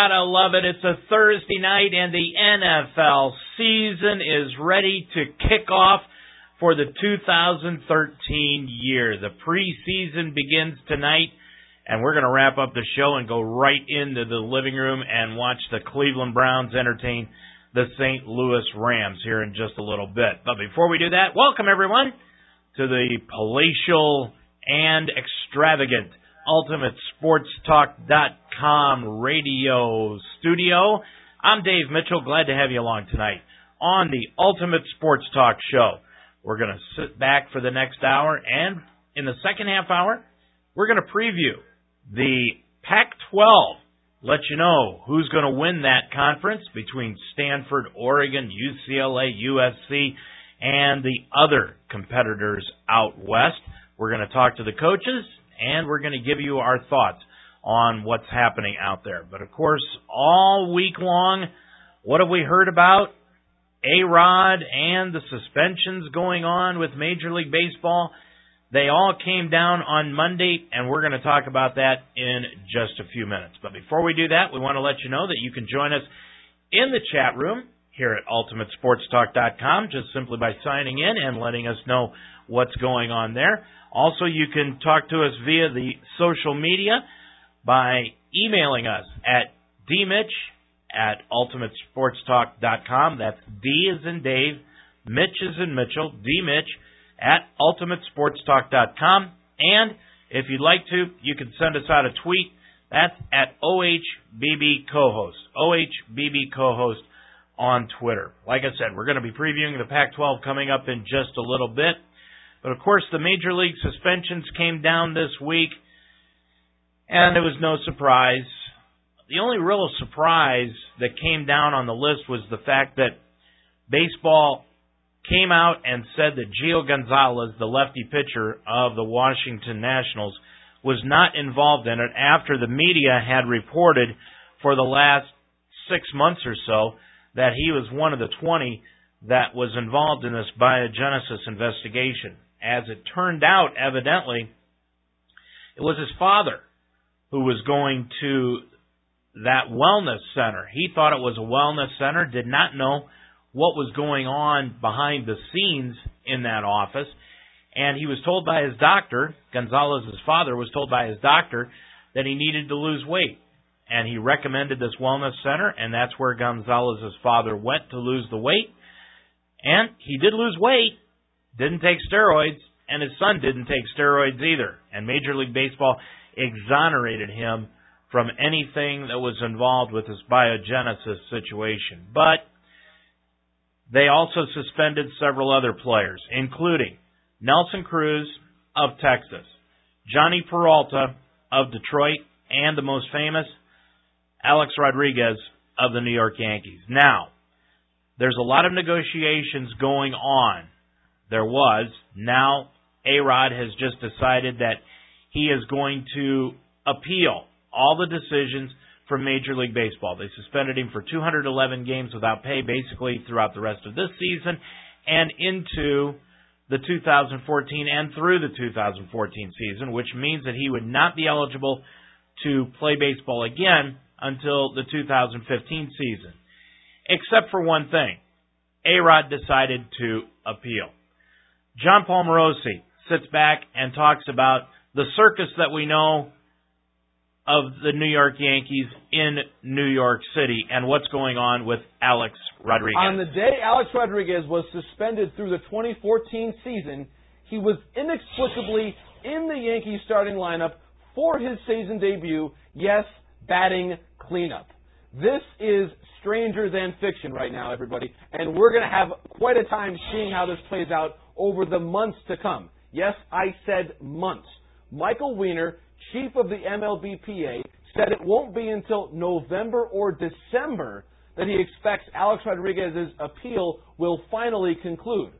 gotta love it. It's a Thursday night and the NFL season is ready to kick off for the 2013 year. The preseason begins tonight and we're gonna wrap up the show and go right into the living room and watch the Cleveland Browns entertain the St. Louis Rams here in just a little bit. But before we do that, welcome everyone to the palatial and extravagant Ultimate Sports Talk UltimateSportsTalk.com radio studio. I'm Dave Mitchell. Glad to have you along tonight on the Ultimate Sports Talk Show. We're going to sit back for the next hour, and in the second half hour, we're going to preview the Pac 12. Let you know who's going to win that conference between Stanford, Oregon, UCLA, USC, and the other competitors out west. We're going to talk to the coaches and we're going to give you our thoughts on what's happening out there. But of course, all week long, what have we heard about? A Rod and the suspensions going on with Major League Baseball. They all came down on Monday, and we're going to talk about that in just a few minutes. But before we do that, we want to let you know that you can join us in the chat room here at UltimateSportsTalk.com just simply by signing in and letting us know what's going on there. Also, you can talk to us via the social media by emailing us at dmitch at ultimatesportstalk.com. That's D is in Dave, Mitch is in Mitchell, dmitch at ultimatesportstalk.com. And if you'd like to, you can send us out a tweet. That's at OHBB co-host, OHBB co-host on Twitter. Like I said, we're going to be previewing the Pac-12 coming up in just a little bit. But of course, the major league suspensions came down this week, and it was no surprise. The only real surprise that came down on the list was the fact that baseball came out and said that Gio Gonzalez, the lefty pitcher of the Washington Nationals, was not involved in it after the media had reported for the last six months or so that he was one of the 20 that was involved in this biogenesis investigation. As it turned out, evidently, it was his father who was going to that wellness center. He thought it was a wellness center, did not know what was going on behind the scenes in that office. And he was told by his doctor, Gonzalez's father was told by his doctor that he needed to lose weight. And he recommended this wellness center, and that's where Gonzalez's father went to lose the weight. And he did lose weight, didn't take steroids, and his son didn't take steroids either. And Major League Baseball exonerated him from anything that was involved with this biogenesis situation. But they also suspended several other players, including Nelson Cruz of Texas, Jhonny Peralta of Detroit, and the most famous, Alex Rodriguez of the New York Yankees. Now, there's a lot of negotiations going on there was. Now, A Rod has just decided that he is going to appeal all the decisions from Major League Baseball. They suspended him for 211 games without pay basically throughout the rest of this season and into the 2014 and through the 2014 season, which means that he would not be eligible to play baseball again until the 2015 season. Except for one thing. A-Rod decided to appeal. Jon Paul Morosi sits back and talks about the circus that we know of the New York Yankees in New York City and what's going on with Alex Rodriguez. On the day Alex Rodriguez was suspended through the 2014 season, he was inexplicably in the Yankees starting lineup for his season debut. Yes, batting cleanup. This is stranger than fiction right now, everybody, and we're going to have quite a time seeing how this plays out over the months to come. Yes, I said months. Michael Weiner, chief of the MLBPA, said it won't be until November or December that he expects Alex Rodriguez's appeal will finally conclude.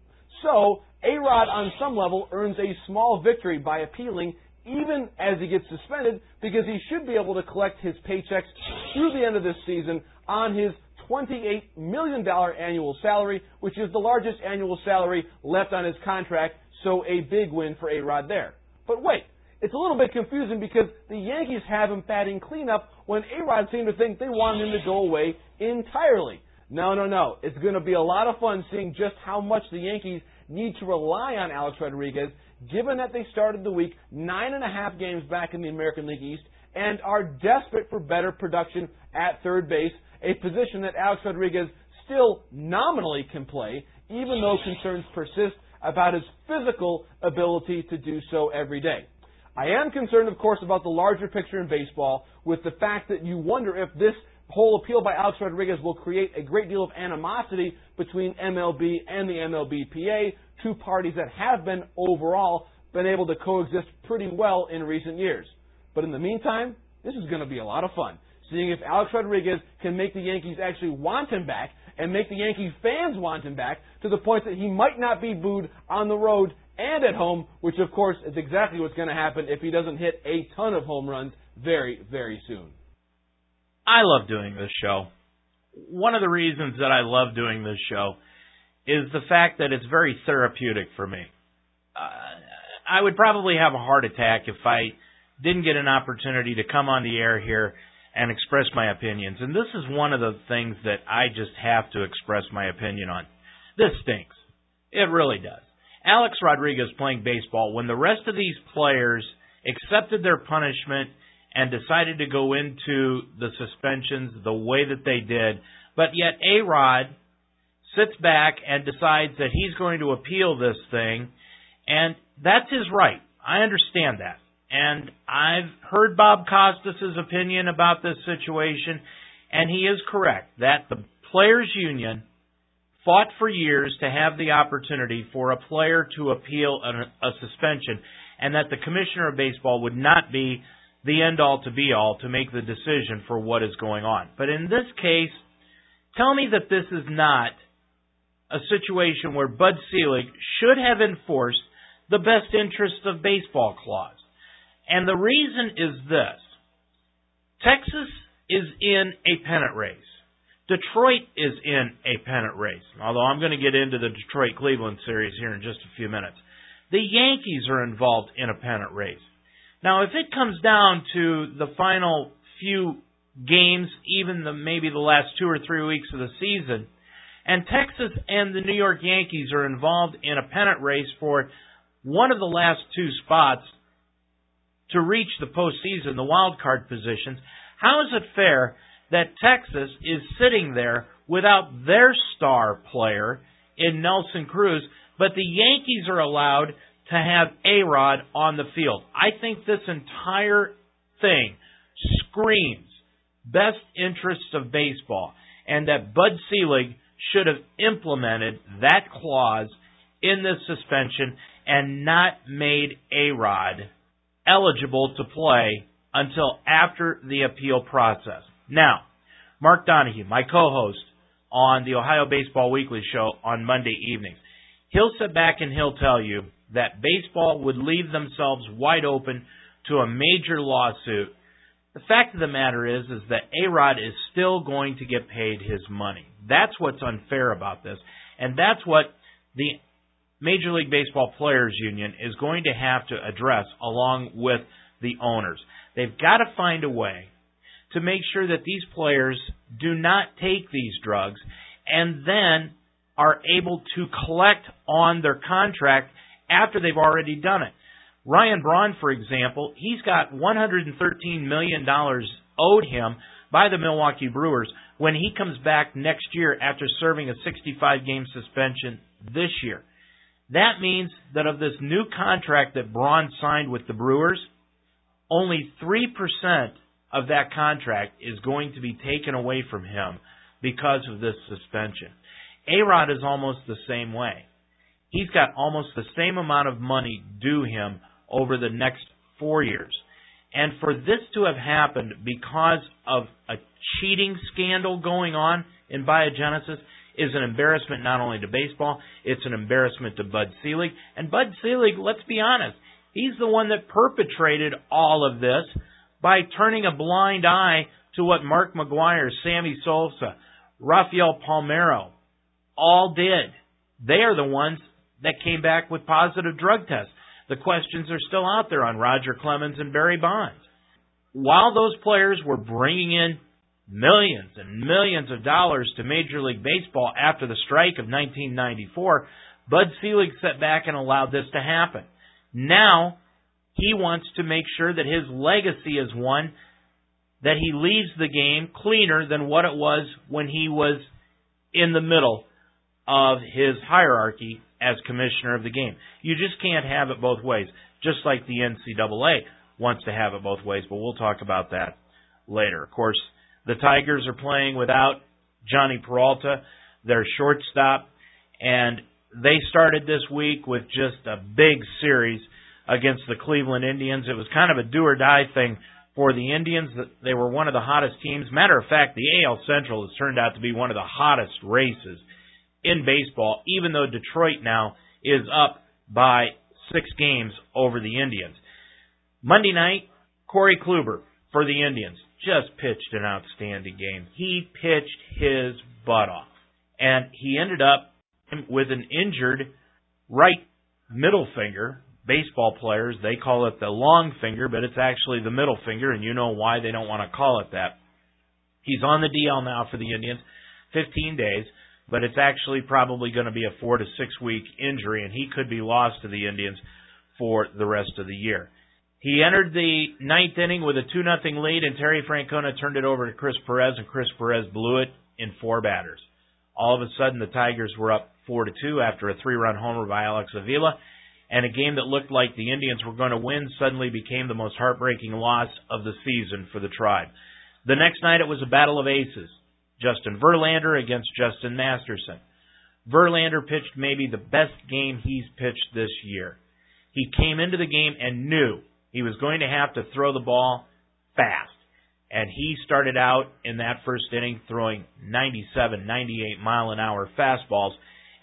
So, A-Rod on some level earns a small victory by appealing even as he gets suspended because he should be able to collect his paychecks through the end of this season on his $28 million annual salary, which is the largest annual salary left on his contract, so a big win for A-Rod there. But wait, it's a little bit confusing because the Yankees have him batting cleanup when A-Rod seemed to think they wanted him to go away entirely. No, no, no. It's going to be a lot of fun seeing just how much the Yankees need to rely on Alex Rodriguez, given that they started the week nine and a half games back in the American League East and are desperate for better production at third base, a position that Alex Rodriguez still nominally can play, even though concerns persist about his physical ability to do so every day. I am concerned, of course, about the larger picture in baseball with the fact that you wonder if this whole appeal by Alex Rodriguez will create a great deal of animosity between MLB and the MLBPA, two parties that have been overall been able to coexist pretty well in recent years. But in the meantime, this is going to be a lot of fun. Seeing if Alex Rodriguez can make the Yankees actually want him back and make the Yankees fans want him back to the point that he might not be booed on the road and at home, which of course is exactly what's going to happen if he doesn't hit a ton of home runs very, very soon. I love doing this show. One of the reasons that I love doing this show is the fact that it's very therapeutic for me. Uh, I would probably have a heart attack if I didn't get an opportunity to come on the air here and express my opinions. And this is one of the things that I just have to express my opinion on. This stinks. It really does. Alex Rodriguez playing baseball when the rest of these players accepted their punishment and decided to go into the suspensions the way that they did, but yet A Rod sits back and decides that he's going to appeal this thing, and that's his right. I understand that. And I've heard Bob Costas' opinion about this situation, and he is correct that the Players Union fought for years to have the opportunity for a player to appeal a, suspension, and that the commissioner of baseball would not be the end all to be all to make the decision for what is going on. But in this case, tell me that this is not a situation where Bud Selig should have enforced the best interest of baseball clause. And the reason is this. Texas is in a pennant race. Detroit is in a pennant race. Although I'm going to get into the Detroit Cleveland series here in just a few minutes. The Yankees are involved in a pennant race. Now, if it comes down to the final few games, even the maybe the last two or three weeks of the season, and Texas and the New York Yankees are involved in a pennant race for one of the last two spots to reach the postseason, the wild card positions, how is it fair that Texas is sitting there without their star player in Nelson Cruz, but the Yankees are allowed to have A Rod on the field. I think this entire thing screams best interests of baseball and that Bud Selig should have implemented that clause in this suspension and not made A Rod eligible to play until after the appeal process. Now, Mark Donahue, my co host on the Ohio Baseball Weekly show on Monday evenings, he'll sit back and he'll tell you that baseball would leave themselves wide open to a major lawsuit. The fact of the matter is is that A-Rod is still going to get paid his money. That's what's unfair about this. And that's what the Major League Baseball Players Union is going to have to address along with the owners. They've got to find a way to make sure that these players do not take these drugs and then are able to collect on their contract after they've already done it. Ryan Braun, for example, he's got $113 million owed him by the Milwaukee Brewers when he comes back next year after serving a 65 game suspension this year. That means that of this new contract that Braun signed with the Brewers, only 3% of that contract is going to be taken away from him because of this suspension. A Rod is almost the same way he's got almost the same amount of money due him over the next four years. And for this to have happened because of a cheating scandal going on in biogenesis is an embarrassment not only to baseball, it's an embarrassment to Bud Selig. And Bud Selig, let's be honest, he's the one that perpetrated all of this by turning a blind eye to what Mark McGwire, Sammy Sosa, Rafael Palmeiro all did. They are the ones that came back with positive drug tests. the questions are still out there on Roger Clemens and Barry Bonds. While those players were bringing in millions and millions of dollars to Major League Baseball after the strike of 1994, Bud Selig sat back and allowed this to happen. Now, he wants to make sure that his legacy is one that he leaves the game cleaner than what it was when he was in the middle of his hierarchy as commissioner of the game. You just can't have it both ways, just like the NCAA wants to have it both ways, but we'll talk about that later. Of course, the Tigers are playing without Jhonny Peralta, their shortstop, and they started this week with just a big series against the Cleveland Indians. It was kind of a do or die thing for the Indians. They were one of the hottest teams. Matter of fact, the AL Central has turned out to be one of the hottest races in baseball, even though Detroit now is up by six games over the Indians. Monday night, Corey Kluber for the Indians just pitched an outstanding game. He pitched his butt off. And he ended up with an injured right middle finger. Baseball players, they call it the long finger, but it's actually the middle finger, and you know why they don't want to call it that. He's on the DL now for the Indians, 15 days, but it's actually probably going to be a four to six week injury, and he could be lost to the Indians for the rest of the year. He entered the ninth inning with a 2 nothing lead, and Terry Francona turned it over to Chris Perez, and Chris Perez blew it in four batters. All of a sudden, the Tigers were up 4 to 2 after a three run homer by Alex Avila, and a game that looked like the Indians were going to win suddenly became the most heartbreaking loss of the season for the Tribe. The next night, it was a battle of aces Justin Verlander against Justin Masterson. Verlander pitched maybe the best game he's pitched this year. He came into the game and knew he was going to have to throw the ball fast. And he started out in that first inning throwing 97, 98 mile an hour fastballs,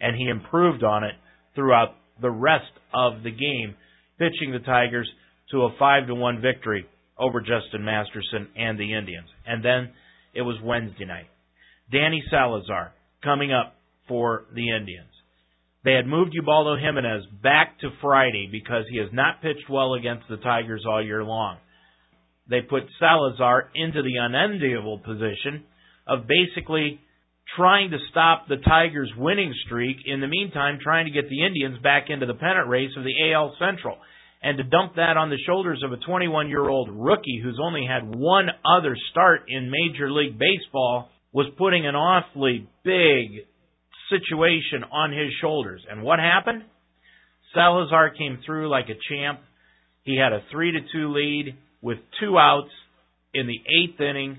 and he improved on it throughout the rest of the game, pitching the Tigers to a 5 to 1 victory over Justin Masterson and the Indians. And then it was Wednesday night. Danny Salazar coming up for the Indians. They had moved Ubaldo Jimenez back to Friday because he has not pitched well against the Tigers all year long. They put Salazar into the unenviable position of basically trying to stop the Tigers' winning streak, in the meantime, trying to get the Indians back into the pennant race of the AL Central. And to dump that on the shoulders of a 21 year old rookie who's only had one other start in Major League Baseball was putting an awfully big situation on his shoulders. And what happened? Salazar came through like a champ. He had a 3 to 2 lead with two outs in the 8th inning.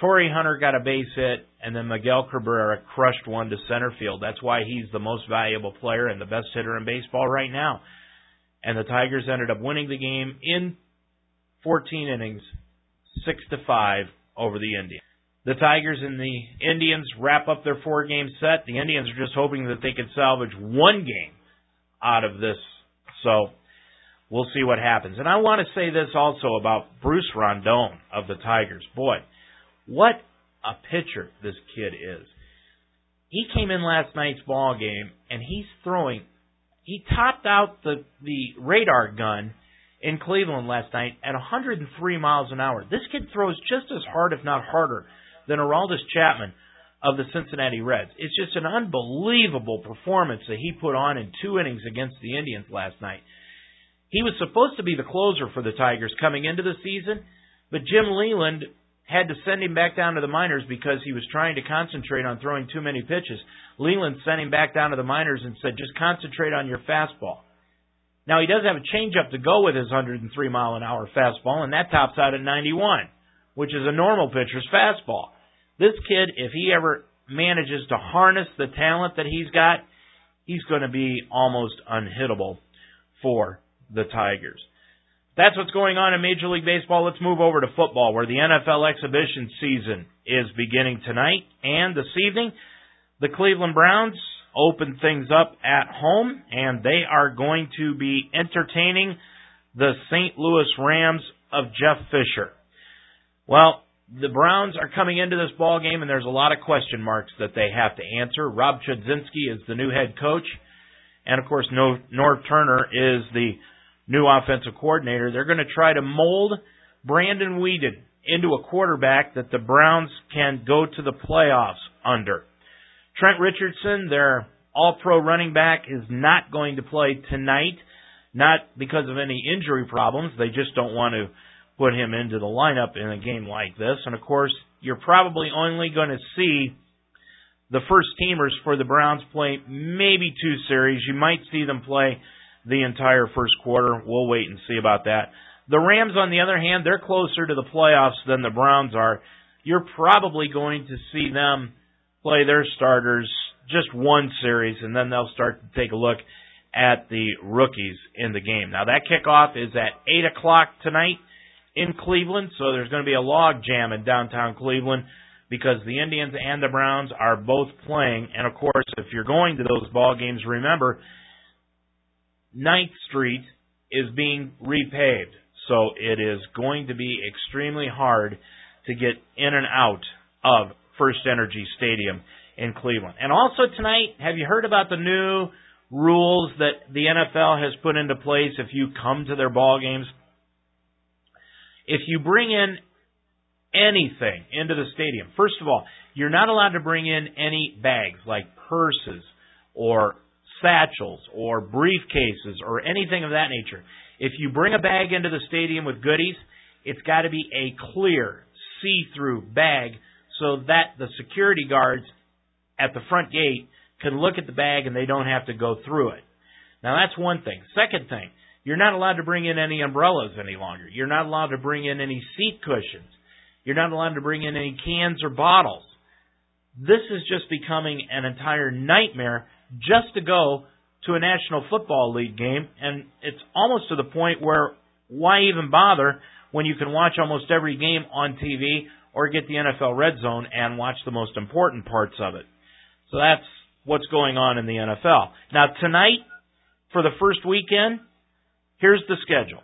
Torii Hunter got a base hit and then Miguel Cabrera crushed one to center field. That's why he's the most valuable player and the best hitter in baseball right now. And the Tigers ended up winning the game in 14 innings, 6 to 5 over the Indians. The Tigers and the Indians wrap up their four game set. The Indians are just hoping that they can salvage one game out of this. So we'll see what happens. And I want to say this also about Bruce Rondon of the Tigers. Boy, what a pitcher this kid is. He came in last night's ball game and he's throwing he topped out the the radar gun in Cleveland last night at 103 miles an hour. This kid throws just as hard if not harder than Aroldis Chapman of the Cincinnati Reds. It's just an unbelievable performance that he put on in two innings against the Indians last night. He was supposed to be the closer for the Tigers coming into the season, but Jim Leyland had to send him back down to the minors because he was trying to concentrate on throwing too many pitches. Leyland sent him back down to the minors and said, just concentrate on your fastball. Now he does have a changeup to go with his 103 mile an hour fastball, and that tops out at 91, which is a normal pitcher's fastball. This kid, if he ever manages to harness the talent that he's got, he's going to be almost unhittable for the Tigers. That's what's going on in Major League Baseball. Let's move over to football, where the NFL exhibition season is beginning tonight and this evening. The Cleveland Browns open things up at home, and they are going to be entertaining the St. Louis Rams of Jeff Fisher. Well, the Browns are coming into this ball game, and there's a lot of question marks that they have to answer. Rob Chudzinski is the new head coach, and of course, Norv Turner is the new offensive coordinator. They're going to try to mold Brandon Weeden into a quarterback that the Browns can go to the playoffs under. Trent Richardson, their all pro running back, is not going to play tonight, not because of any injury problems. They just don't want to put him into the lineup in a game like this. And of course, you're probably only going to see the first teamers for the Browns play maybe two series. You might see them play the entire first quarter. We'll wait and see about that. The Rams, on the other hand, they're closer to the playoffs than the Browns are. You're probably going to see them play their starters just one series, and then they'll start to take a look at the rookies in the game. Now, that kickoff is at 8 o'clock tonight in Cleveland, so there's going to be a log jam in downtown Cleveland because the Indians and the Browns are both playing. And of course, if you're going to those ball games, remember, Ninth Street is being repaved. So it is going to be extremely hard to get in and out of First Energy Stadium in Cleveland. And also tonight, have you heard about the new rules that the NFL has put into place if you come to their ball games? If you bring in anything into the stadium, first of all, you're not allowed to bring in any bags like purses or satchels or briefcases or anything of that nature. If you bring a bag into the stadium with goodies, it's got to be a clear, see-through bag so that the security guards at the front gate can look at the bag and they don't have to go through it. Now that's one thing. Second thing, you're not allowed to bring in any umbrellas any longer. You're not allowed to bring in any seat cushions. You're not allowed to bring in any cans or bottles. This is just becoming an entire nightmare just to go to a National Football League game, and it's almost to the point where why even bother when you can watch almost every game on TV or get the NFL Red Zone and watch the most important parts of it. So that's what's going on in the NFL. Now tonight, for the first weekend, here's the schedule.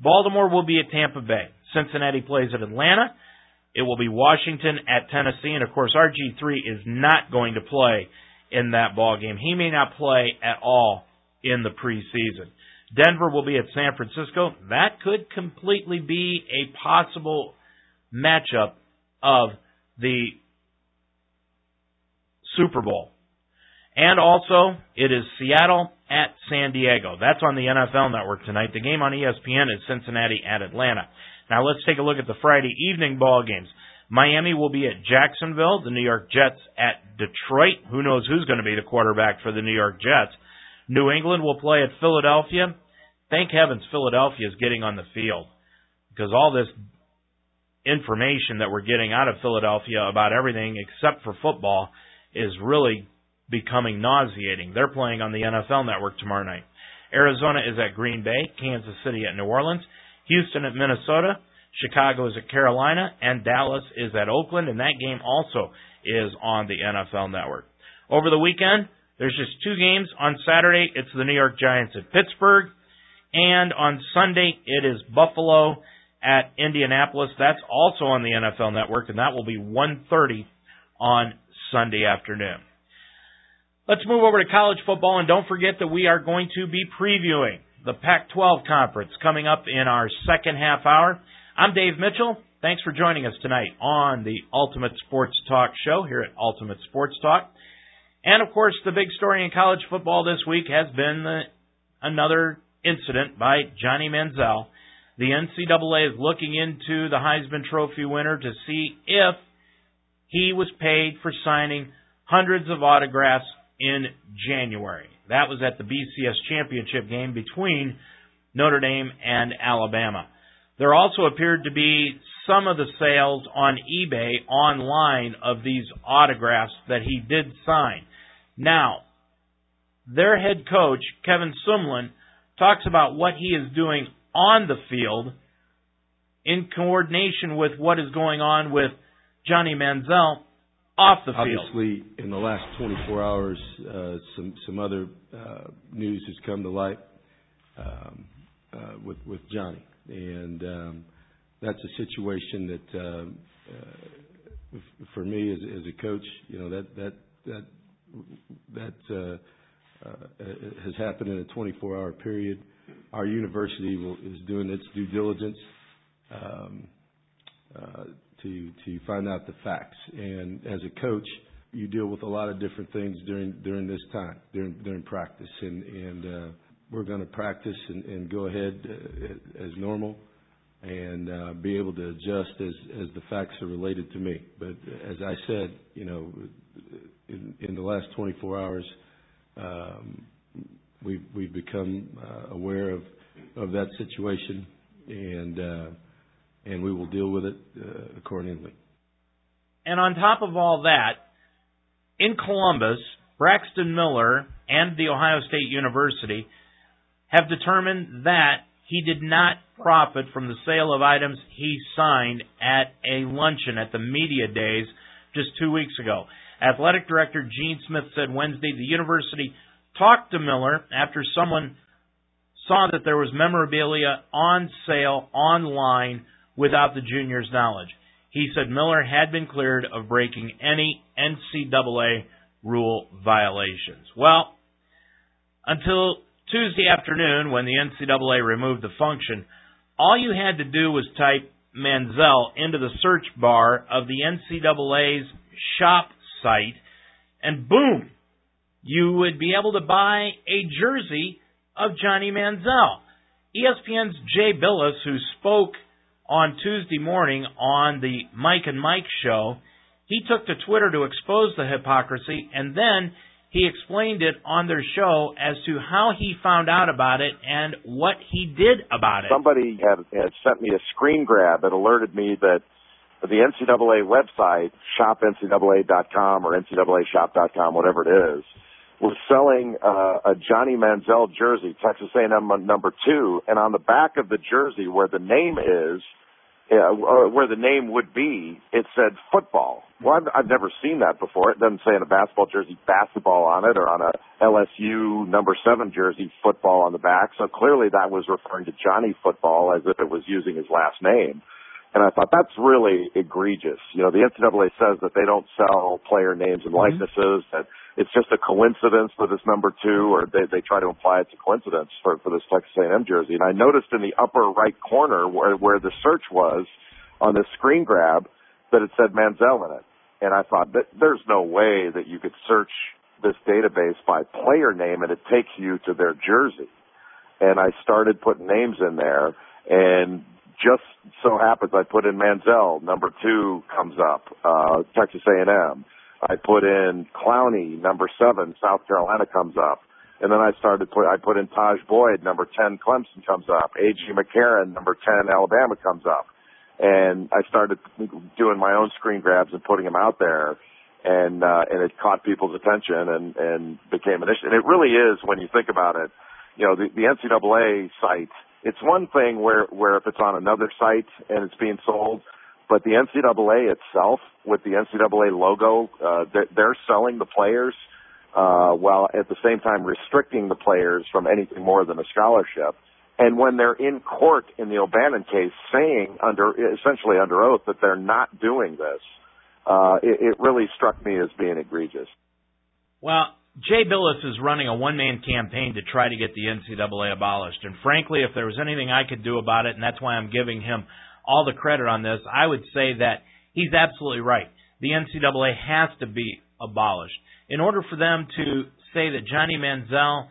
Baltimore will be at Tampa Bay. Cincinnati plays at Atlanta. It will be Washington at Tennessee, and of course RG3 is not going to play in that ball game. He may not play at all in the preseason. Denver will be at San Francisco. That could completely be a possible matchup of the Super Bowl. And also, it is Seattle at San Diego. That's on the NFL network tonight. The game on ESPN is Cincinnati at Atlanta. Now let's take a look at the Friday evening ball games. Miami will be at Jacksonville. The New York Jets at Detroit. Who knows who's going to be the quarterback for the New York Jets? New England will play at Philadelphia. Thank heavens Philadelphia is getting on the field because all this information that we're getting out of Philadelphia about everything except for football is really becoming nauseating. They're playing on the NFL network tomorrow night. Arizona is at Green Bay, Kansas City at New Orleans, Houston at Minnesota, Chicago is at Carolina, and Dallas is at Oakland, and that game also is on the NFL Network. Over the weekend, there's just two games. On Saturday, it's the New York Giants at Pittsburgh, and on Sunday, it is Buffalo at Indianapolis. That's also on the NFL Network, and that will be 1:30 on Sunday afternoon. Let's move over to college football, and don't forget that we are going to be previewing the Pac-12 conference coming up in our second half hour. I'm Dave Mitchell. Thanks for joining us tonight on the Ultimate Sports Talk show here at Ultimate Sports Talk. And of course, the big story in college football this week has been the, another incident by Johnny Manziel. The NCAA is looking into the Heisman Trophy winner to see if he was paid for signing hundreds of autographs in January. That was at the BCS championship game between Notre Dame and Alabama. There also appeared to be some of the sales on eBay online of these autographs that he did sign. Now, their head coach, Kevin Sumlin, talks about what he is doing on the field in coordination with what is going on with Johnny Manziel off the field. Obviously, in the last 24 hours, uh, some some other uh, news has come to light um, uh, with with Johnny and um, that's a situation that um, uh, for me as, as a coach, you know that that that that uh, uh, has happened in a 24-hour period. Our university will, is doing its due diligence um, uh, to to find out the facts. And as a coach, you deal with a lot of different things during during this time during during practice, and and uh, we're going to practice and, and go ahead uh, as normal and uh, be able to adjust as as the facts are related to me. But as I said, you know, in, in the last 24 hours, um, we've we've become uh, aware of of that situation, and uh, and we will deal with it uh, accordingly. And on top of all that, in Columbus, Braxton Miller and the Ohio State University have determined that he did not profit from the sale of items he signed at a luncheon at the media days just two weeks ago. Athletic Director Gene Smith said Wednesday the university talked to Miller after someone saw that there was memorabilia on sale online without the junior's knowledge. He said Miller had been cleared of breaking any NCAA rule violations. Well, until Tuesday afternoon when the NCAA removed the function, all you had to do was type Manziel into the search bar of the NCAA's shop site, and boom, you would be able to buy a jersey of Johnny Manziel. ESPN's Jay Bilas, who spoke on Tuesday morning on the Mike and Mike show, he took to Twitter to expose the hypocrisy, and then he explained it on their show as to how he found out about it and what he did about it. Somebody had, had sent me a screen grab that alerted me that the NCAA website, shopncaa.com or ncaa.shop.com, whatever it is, was selling uh, a Johnny Manziel jersey, Texas A&M number two, and on the back of the jersey where the name is – uh, where the name would be, it said football. Well, I've, I've never seen that before. It doesn't say in a basketball jersey basketball on it or on a LSU number seven jersey football on the back. So clearly that was referring to Johnny Football as if it was using his last name. And I thought that's really egregious. You know, the NCAA says that they don't sell player names and mm-hmm. likenesses, mm-hmm. that it's just a coincidence for this number two, or they, they try to imply it's a coincidence for, for this Texas A&M jersey. And I noticed in the upper right corner where, where the search was on the screen grab that it said Manziel in it. And I thought that there's no way that you could search this database by player name and it takes you to their jersey. And I started putting names in there and just so happens I put in Manziel, number two comes up, uh, Texas A&M. I put in Clowney, number seven, South Carolina comes up. And then I started put I put in Tajh Boyd, number ten, Clemson comes up. A.J. McCarron, number ten, Alabama comes up. And I started doing my own screen grabs and putting them out there, and uh, and it caught people's attention and and became an issue. And it really is when you think about it. You know, the, the NCAA site. It's one thing where where if it's on another site and it's being sold, but the NCAA itself, with the NCAA logo, uh, they're, they're selling the players uh, while at the same time restricting the players from anything more than a scholarship. And when they're in court in the O'Bannon case, saying under essentially under oath that they're not doing this, uh, it, it really struck me as being egregious. Well, Jay Bilas is running a one-man campaign to try to get the NCAA abolished, and frankly, if there was anything I could do about it, and that's why I'm giving him all the credit on this, I would say that he's absolutely right. The NCAA has to be abolished. In order for them to say that Johnny Manziel,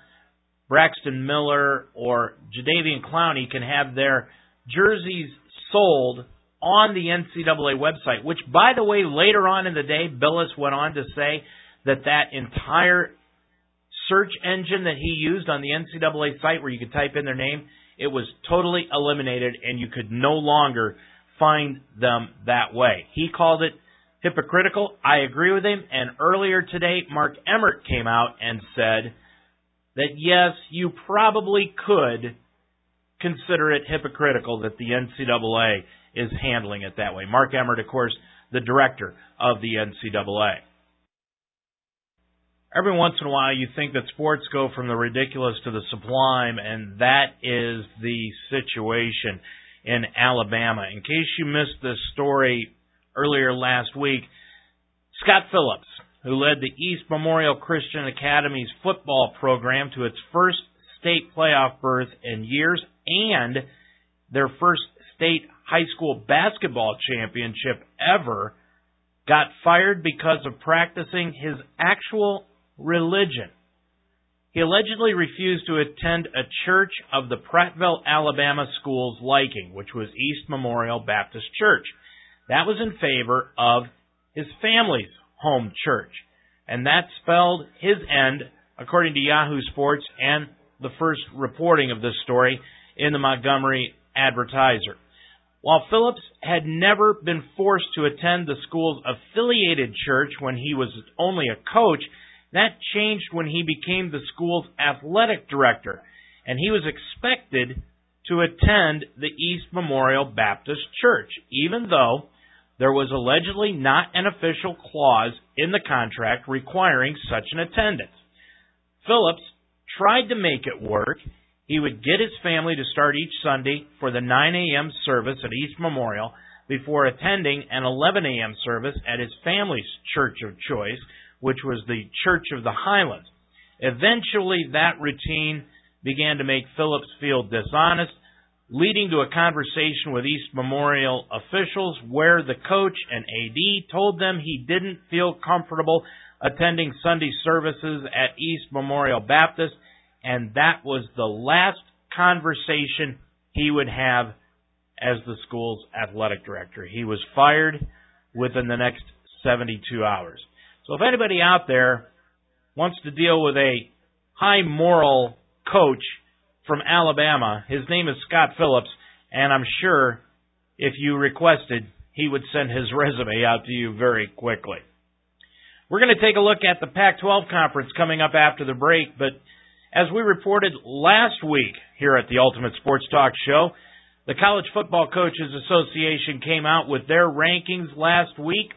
Braxton Miller, or Jadeveon Clowney can have their jerseys sold on the NCAA website, which, by the way, later on in the day, Bilas went on to say that that entire search engine that he used on the NCAA site where you could type in their name it was totally eliminated, and you could no longer find them that way. He called it hypocritical. I agree with him. And earlier today, Mark Emmert came out and said that yes, you probably could consider it hypocritical that the NCAA is handling it that way. Mark Emmert, of course, the director of the NCAA every once in a while you think that sports go from the ridiculous to the sublime, and that is the situation in Alabama. In case you missed this story earlier last week, Scott Phillips, who led the East Memorial Christian Academy's football program to its first state playoff berth in years and their first state high school basketball championship ever, got fired because of practicing his actual religion. He allegedly refused to attend a church of the Prattville, Alabama school's liking, which was East Memorial Baptist Church. That was in favor of his family's home church. And that spelled his end, according to Yahoo Sports and the first reporting of this story in the Montgomery Advertiser. While Phillips had never been forced to attend the school's affiliated church when he was only a coach, that changed when he became the school's athletic director, and he was expected to attend the East Memorial Baptist Church, even though there was allegedly not an official clause in the contract requiring such an attendance. Phillips tried to make it work. He would get his family to start each Sunday for the 9 a.m. service at East Memorial before attending an 11 a.m. service at his family's church of choice, which was the Church of the Highlands. Eventually, that routine began to make Phillips feel dishonest leading to a conversation with East Memorial officials where the coach and AD told them he didn't feel comfortable attending Sunday services at East Memorial Baptist, and that was the last conversation he would have as the school's athletic director. He was fired within the next 72 hours. So if anybody out there wants to deal with a high moral coach from Alabama. His name is Scott Phillips, and I'm sure if you requested, he would send his resume out to you very quickly. We're going to take a look at the Pac 12 conference coming up after the break, but as we reported last week here at the Ultimate Sports Talk Show, the College Football Coaches Association came out with their rankings last week,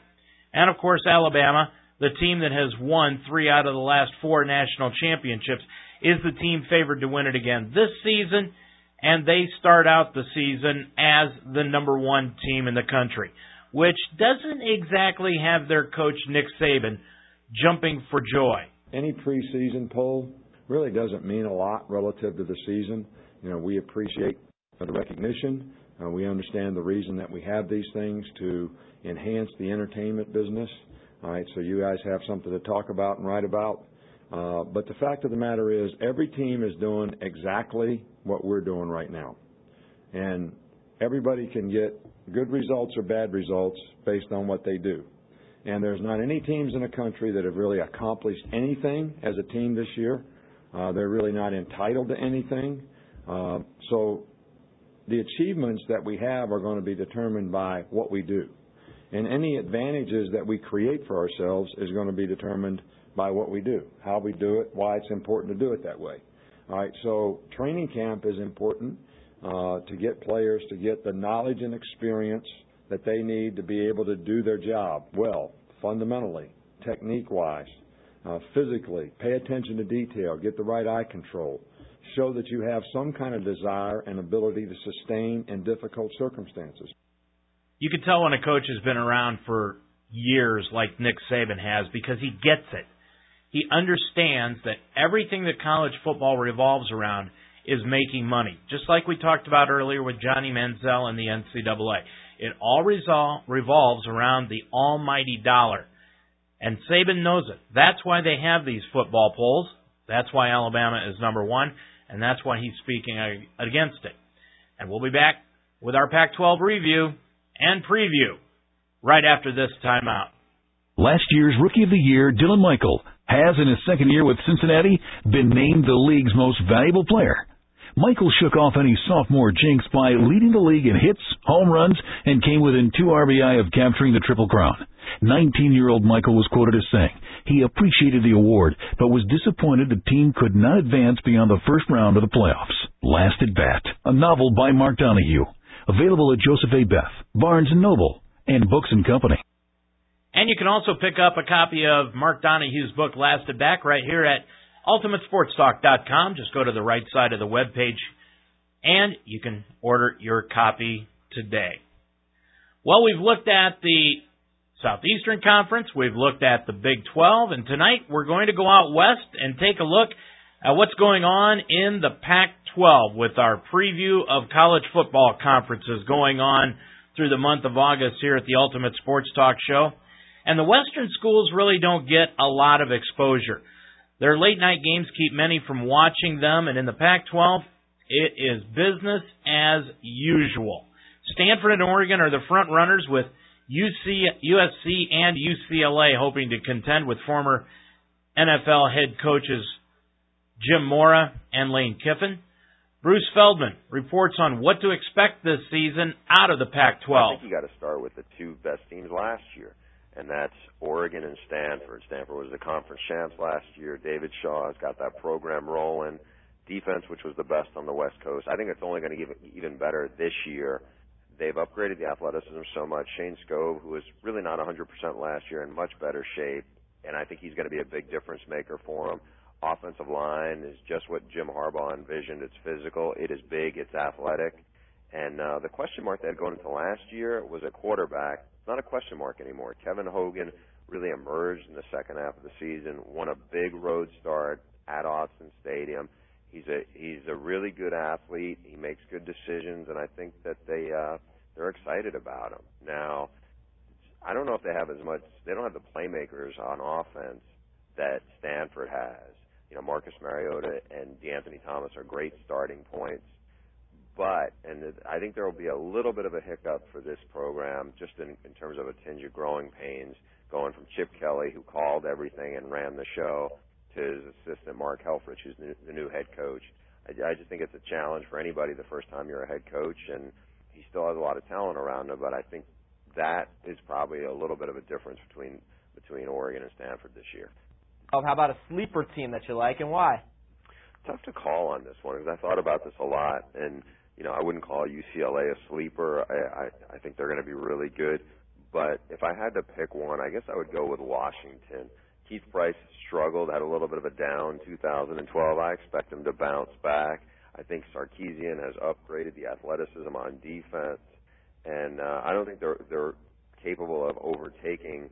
and of course, Alabama, the team that has won three out of the last four national championships, is the team favored to win it again this season, and they start out the season as the number one team in the country, which doesn't exactly have their coach Nick Saban jumping for joy. Any preseason poll really doesn't mean a lot relative to the season. You know, we appreciate the recognition. Uh, we understand the reason that we have these things to enhance the entertainment business. All right, so you guys have something to talk about and write about. Uh, but the fact of the matter is, every team is doing exactly what we're doing right now. And everybody can get good results or bad results based on what they do. And there's not any teams in the country that have really accomplished anything as a team this year. Uh, they're really not entitled to anything. Uh, so the achievements that we have are going to be determined by what we do. And any advantages that we create for ourselves is going to be determined by what we do, how we do it, why it's important to do it that way. All right, so training camp is important uh, to get players to get the knowledge and experience that they need to be able to do their job well, fundamentally, technique wise, uh, physically, pay attention to detail, get the right eye control, show that you have some kind of desire and ability to sustain in difficult circumstances. You can tell when a coach has been around for years like Nick Saban has because he gets it. He understands that everything that college football revolves around is making money. Just like we talked about earlier with Johnny Manziel and the NCAA. It all resol- revolves around the almighty dollar. And Saban knows it. That's why they have these football polls. That's why Alabama is number one. And that's why he's speaking against it. And we'll be back with our Pac 12 review and preview right after this timeout. Last year's Rookie of the Year, Dylan Michael has, in his second year with Cincinnati, been named the league's most valuable player. Michael shook off any sophomore jinx by leading the league in hits, home runs, and came within two RBI of capturing the Triple Crown. 19-year-old Michael was quoted as saying he appreciated the award, but was disappointed the team could not advance beyond the first round of the playoffs. Last at Bat, a novel by Mark Donohue, available at Joseph A. Beth, Barnes & Noble, and Books & Company. And you can also pick up a copy of Mark Donohue's book, Lasted Back, right here at UltimateSportsTalk.com. Just go to the right side of the web page, and you can order your copy today. Well, we've looked at the Southeastern Conference. We've looked at the Big 12, and tonight we're going to go out west and take a look at what's going on in the Pac 12 with our preview of college football conferences going on through the month of August here at the Ultimate Sports Talk Show. And the Western schools really don't get a lot of exposure. Their late night games keep many from watching them, and in the Pac 12, it is business as usual. Stanford and Oregon are the front runners with UC, USC and UCLA hoping to contend with former NFL head coaches Jim Mora and Lane Kiffin. Bruce Feldman reports on what to expect this season out of the Pac-12. I think you got to start with the two best teams last year, and that's Oregon and Stanford. Stanford was the conference champs last year. David Shaw has got that program rolling. Defense, which was the best on the West Coast. I think it's only going to get even better this year They've upgraded the athleticism so much. Shayne Skov, who was really not 100% last year, in much better shape, and I think he's going to be a big difference maker for them. Offensive line is just what Jim Harbaugh envisioned. It's physical, it is big, it's athletic. And uh, the question mark that had going into last year was a quarterback. It's not a question mark anymore. Kevin Hogan really emerged in the second half of the season, won a big road start at Autzen Stadium he's a he's a really good athlete. He makes good decisions, and I think that they uh, they're excited about him. Now, I don't know if they have as much. They don't have the playmakers on offense that Stanford has. You know, Marcus Mariota and De'Anthony Thomas are great starting points. But, and I think there will be a little bit of a hiccup for this program just in, in terms of a tinge of growing pains going from Chip Kelly, who called everything and ran the show, to his assistant Mark Helfrich, who's the new head coach. I, I just think it's a challenge for anybody the first time you're a head coach, and he still has a lot of talent around him. But I think that is probably a little bit of a difference between between Oregon and Stanford this year. How about a sleeper team that you like, and why? Tough to call on this one because I thought about this a lot, and you know I wouldn't call UCLA a sleeper. I I, I think they're going to be really good, but if I had to pick one, I guess I would go with Washington. Keith Price struggled, had a little bit of a down 2012. I expect him to bounce back. I think Sarkisian has upgraded the athleticism on defense, and uh, I don't think they're they're capable of overtaking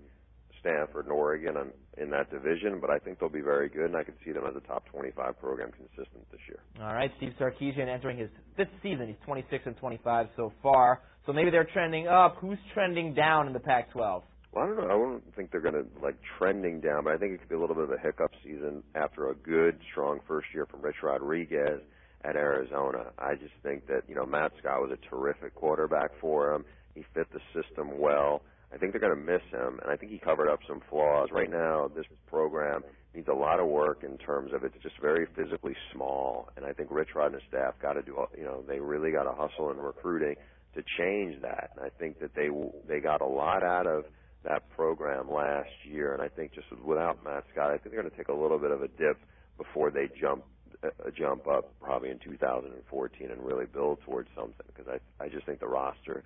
Stanford and Oregon on, in that division, but I think they'll be very good, and I can see them as a top 25 program consistent this year. All right, Steve Sarkisian entering his fifth season. He's 26 and 25 so far. So maybe they're trending up. Who's trending down in the Pac-12? Well, I don't know. I wouldn't think they're going to like trending down, but I think it could be a little bit of a hiccup season after a good, strong first year from Rich Rodriguez at Arizona. I just think that you know Matt Scott was a terrific quarterback for him. He fit the system well. I think they're going to miss him, and I think he covered up some flaws. Right now, this program needs a lot of work in terms of it's just very physically small, and I think Rich Rod and his staff got to do. You know, they really got to hustle in recruiting to change that. And I think that they they got a lot out of that program last year, and I think just without Matt Scott, I think they're going to take a little bit of a dip before they jump uh, jump up probably in 2014 and really build towards something because I I just think the roster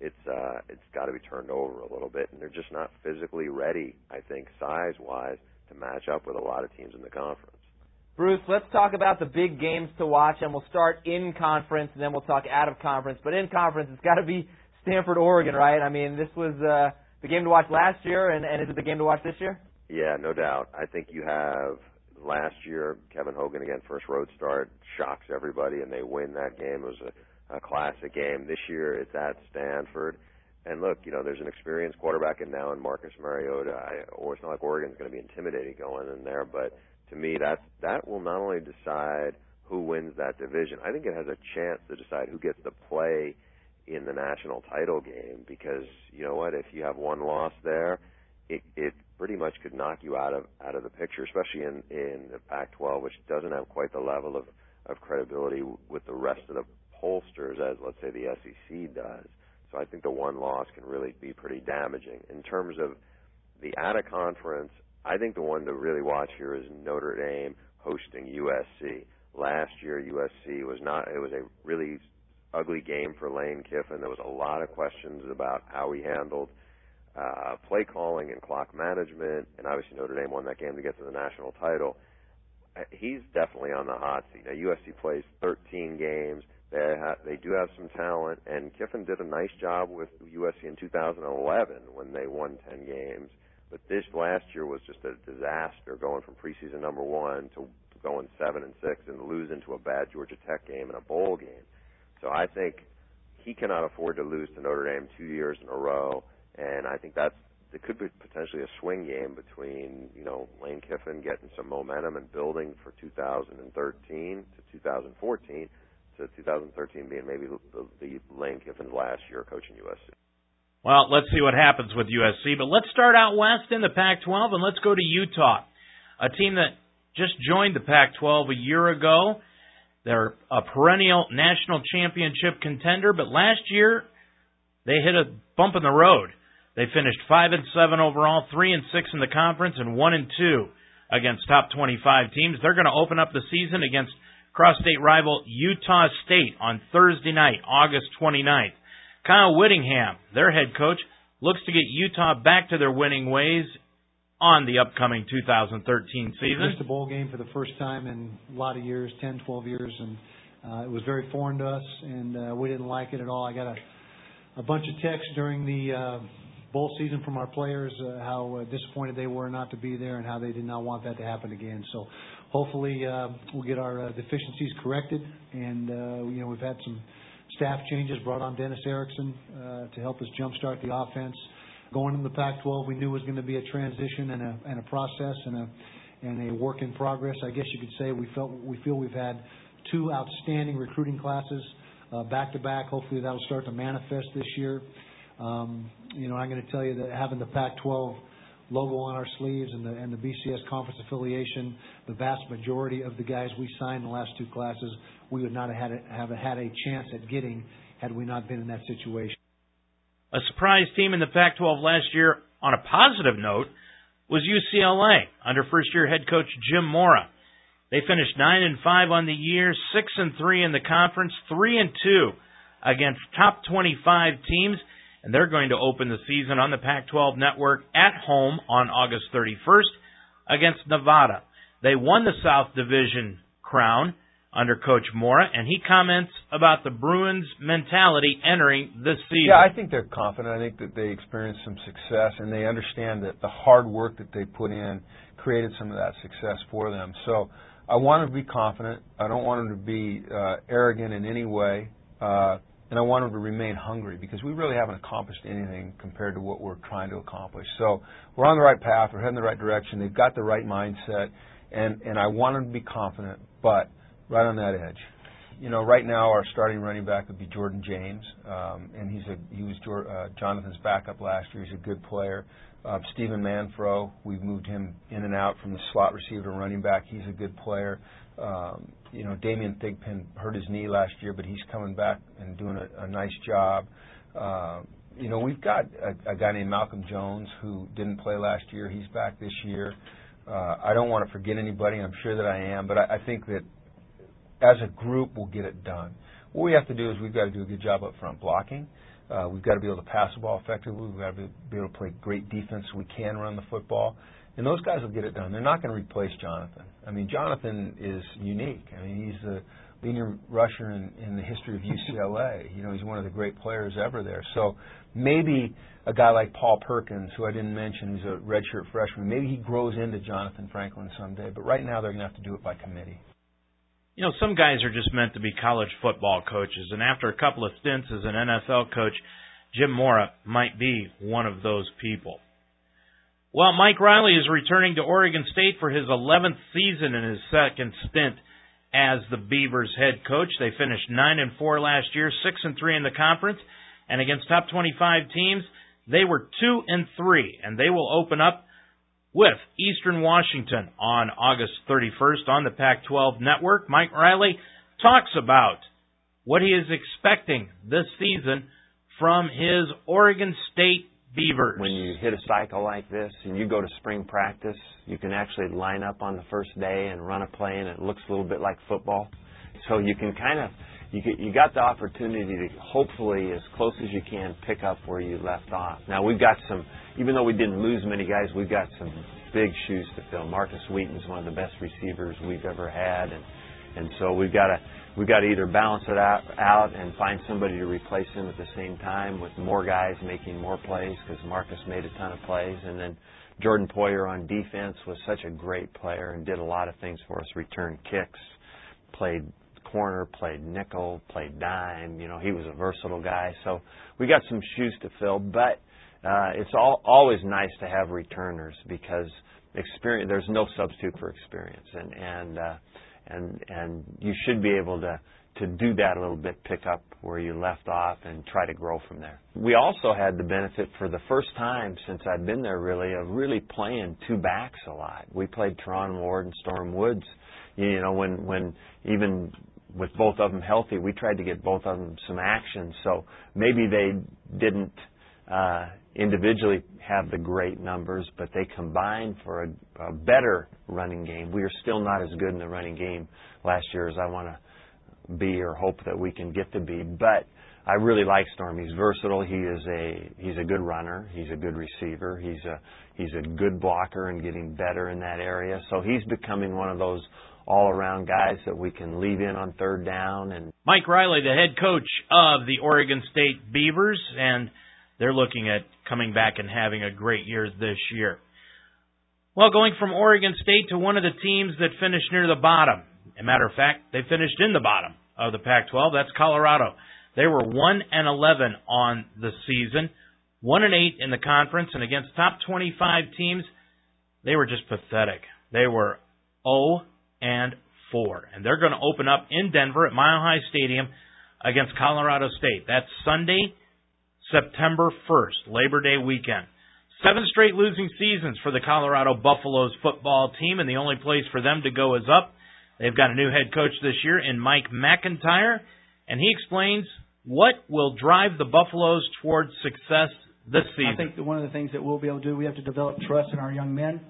it's uh it's got to be turned over a little bit and they're just not physically ready I think size wise to match up with a lot of teams in the conference. Bruce, let's talk about the big games to watch and we'll start in conference and then we'll talk out of conference. But in conference it's got to be Stanford Oregon, right? I mean, this was uh the game to watch last year, and, and is it the game to watch this year? Yeah, no doubt. I think you have last year Kevin Hogan again first road start shocks everybody, and they win that game. It was a, a classic game. This year it's at Stanford. And look, you know, there's an experienced quarterback in now in Marcus Mariota. I, or it's not like Oregon's going to be intimidating going in there, but to me, that that will not only decide who wins that division. I think it has a chance to decide who gets to play in the national title game because you know what if you have one loss there it it pretty much could knock you out of out of the picture especially in in the Pac-12 which doesn't have quite the level of of credibility with the rest of the pollsters as let's say the SEC does so I think the one loss can really be pretty damaging in terms of the out of conference I think the one to really watch here is Notre Dame hosting USC last year USC was not it was a really ugly game for Lane Kiffin. There was a lot of questions about how he handled uh, play calling and clock management, and obviously Notre Dame won that game to get to the national title. Uh, he's definitely on the hot seat. Now USC plays 13 games. They ha- they do have some talent, and Kiffin did a nice job with USC in 2011 when they won 10 games. But this last year was just a disaster, going from preseason number one to going seven and six and losing to a bad Georgia Tech game and a bowl game. So I think he cannot afford to lose to Notre Dame two years in a row, and I think that's it could be potentially a swing game between you know Lane Kiffin getting some momentum and building for 2013 to 2014 to 2013 being maybe the, the Lane Kiffin's last year coaching USC. Well, let's see what happens with USC, but let's start out west in the Pac-12 and let's go to Utah, a team that just joined the Pac-12 a year ago. They're a perennial national championship contender, but last year they hit a bump in the road. They finished five and seven overall, three and six in the conference, and one and two against top 25 teams. They're going to open up the season against cross-state rival Utah State on Thursday night, August 29th. Kyle Whittingham, their head coach, looks to get Utah back to their winning ways on the upcoming 2013 season. Missed a bowl game for the first time in a lot of years, 10, 12 years, and uh, it was very foreign to us, and uh, we didn't like it at all. I got a, a bunch of texts during the uh, bowl season from our players uh, how uh, disappointed they were not to be there and how they did not want that to happen again. So hopefully uh, we'll get our uh, deficiencies corrected, and uh, you know we've had some staff changes, brought on Dennis Erickson uh, to help us jumpstart the offense. Going into the Pac-12, we knew was going to be a transition and a, and a process and a and a work in progress. I guess you could say we felt we feel we've had two outstanding recruiting classes uh, back to back. Hopefully that'll start to manifest this year. Um, you know, I'm going to tell you that having the Pac-12 logo on our sleeves and the and the BCS conference affiliation, the vast majority of the guys we signed in the last two classes, we would not have had a, have had a chance at getting had we not been in that situation. A surprise team in the Pac 12 last year, on a positive note, was UCLA under first year head coach Jim Mora. They finished 9 and 5 on the year, 6 and 3 in the conference, 3 and 2 against top 25 teams, and they're going to open the season on the Pac 12 network at home on August 31st against Nevada. They won the South Division crown under Coach Mora, and he comments about the Bruins' mentality entering this season. Yeah, I think they're confident. I think that they experienced some success, and they understand that the hard work that they put in created some of that success for them. So I want them to be confident. I don't want them to be uh, arrogant in any way. Uh, and I want them to remain hungry because we really haven't accomplished anything compared to what we're trying to accomplish. So we're on the right path. We're heading the right direction. They've got the right mindset, and and I want them to be confident. But right on that edge. You know, right now our starting running back would be Jordan James, um, and he's a he was uh, Jonathan's backup last year. He's a good player. Uh, Steven Manfro, we've moved him in and out from the slot receiver to running back. He's a good player. Um, you know, Damien Thigpen hurt his knee last year, but he's coming back and doing a, a nice job. Uh, you know, we've got a, a guy named Malcolm Jones who didn't play last year. He's back this year. Uh, I don't want to forget anybody. I'm sure that I am, but I, I think that as a group, we'll get it done. What we have to do is we've got to do a good job up front blocking. Uh, we've got to be able to pass the ball effectively. We've got to be, be able to play great defense we can run the football. And those guys will get it done. They're not going to replace Jonathan. I mean, Jonathan is unique. I mean, he's the leading rusher in, in the history of UCLA. you know, he's one of the great players ever there. So maybe a guy like Paul Perkins, who I didn't mention, who's a redshirt freshman, maybe he grows into Jonathan Franklin someday. But right now, they're going to have to do it by committee you know, some guys are just meant to be college football coaches, and after a couple of stints as an NFL coach, Jim Mora might be one of those people. Well, Mike Riley is returning to Oregon State for his 11th season and his second stint as the Beavers head coach. They finished 9 and 4 last year, 6 and 3 in the conference, and against top 25 teams, they were 2 and 3, and they will open up with Eastern Washington on August 31st on the Pac 12 network. Mike Riley talks about what he is expecting this season from his Oregon State Beavers. When you hit a cycle like this and you go to spring practice, you can actually line up on the first day and run a play, and it looks a little bit like football. So you can kind of you get, you got the opportunity to hopefully as close as you can pick up where you left off. Now we've got some even though we didn't lose many guys, we've got some big shoes to fill. Markus Wheaton's one of the best receivers we've ever had, and and so we've got to we've got to either balance it out, out and find somebody to replace him at the same time with more guys making more plays because Markus made a ton of plays, and then Jordan Poyer on defense was such a great player and did a lot of things for us. Returned kicks, played corner, played nickel, played dime. You know, he was a versatile guy. So we got some shoes to fill, but uh, it's all, always nice to have returners because experience. There's no substitute for experience, and and uh, and and you should be able to to do that a little bit, pick up where you left off, and try to grow from there. We also had the benefit for the first time since I've been there, really, of really playing two backs a lot. We played Terron Ward and Storm Woods. You know, when when even with both of them healthy, we tried to get both of them some action. So maybe they didn't uh, individually have the great numbers, but they combined for a, a better running game. We are still not as good in the running game last year as I want to be or hope that we can get to be. But I really like Storm. He's versatile. He is a he's a good runner. He's a good receiver. He's a he's a good blocker and getting better in that area. So he's becoming one of those all around guys that we can leave in on third down and Mike Riley, the head coach of the Oregon State Beavers, and they're looking at coming back and having a great year this year. Well, going from Oregon State to one of the teams that finished near the bottom. As a matter of fact, they finished in the bottom of the Pac-12. That's Colorado. They were 1 and 11 on the season, 1 and 8 in the conference, and against top 25 teams, they were just pathetic. They were 0 and 4. And they're going to open up in Denver at Mile High Stadium against Colorado State. That's Sunday, September 1st, Labor Day weekend. Seven straight losing seasons for the Colorado Buffaloes football team, and the only place for them to go is up. They've got a new head coach this year in Mike MacIntyre, and he explains what will drive the Buffaloes towards success this season. I think that one of the things that we'll be able to do, we have to develop trust in our young men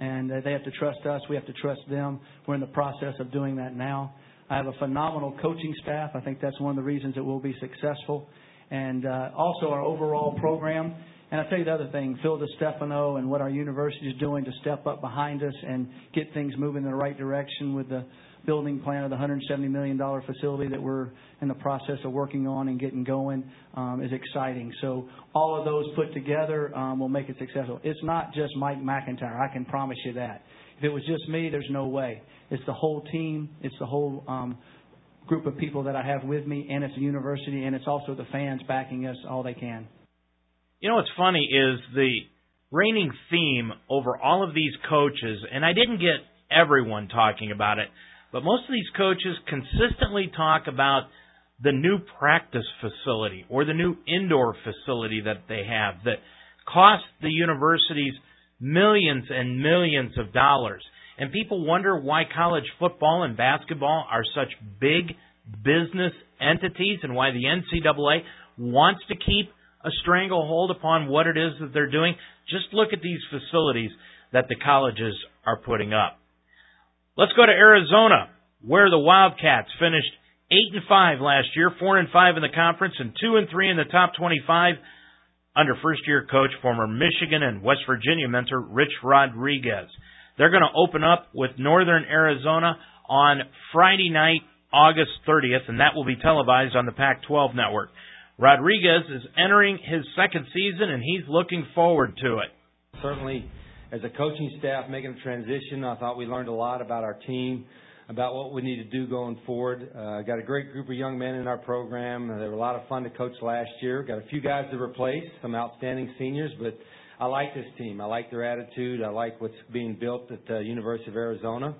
and uh, they have to trust us. We have to trust them. We're in the process of doing that now. I have a phenomenal coaching staff. I think that's one of the reasons that we'll be successful. And uh, also our overall program. And I'll tell you the other thing, Phil DiStefano and what our university is doing to step up behind us and get things moving in the right direction with the building plan of the $170 million facility that we're in the process of working on and getting going um, is exciting. So all of those put together um, will make it successful. It's not just Mike MacIntyre, I can promise you that. If it was just me, there's no way. It's the whole team. It's the whole um, group of people that I have with me, and it's the university, and it's also the fans backing us all they can. You know what's funny is the reigning theme over all of these coaches, and I didn't get everyone talking about it, but most of these coaches consistently talk about the new practice facility or the new indoor facility that they have that cost the universities millions and millions of dollars. And people wonder why college football and basketball are such big business entities and why the NCAA wants to keep a stranglehold upon what it is that they're doing. Just look at these facilities that the colleges are putting up. Let's go to Arizona, where the Wildcats finished eight and five last year, four and five in the conference, and two and three in the top twenty-five under first-year coach, former Michigan and West Virginia mentor Rich Rodriguez. They're going to open up with Northern Arizona on Friday night, August 30th, and that will be televised on the Pac-12 network. Rodriguez is entering his second season, and he's looking forward to it. Certainly as a coaching staff making a transition, I thought we learned a lot about our team, about what we need to do going forward. Uh, got a great group of young men in our program. They were a lot of fun to coach last year. Got a few guys to replace, some outstanding seniors, but I like this team. I like their attitude. I like what's being built at the University of Arizona.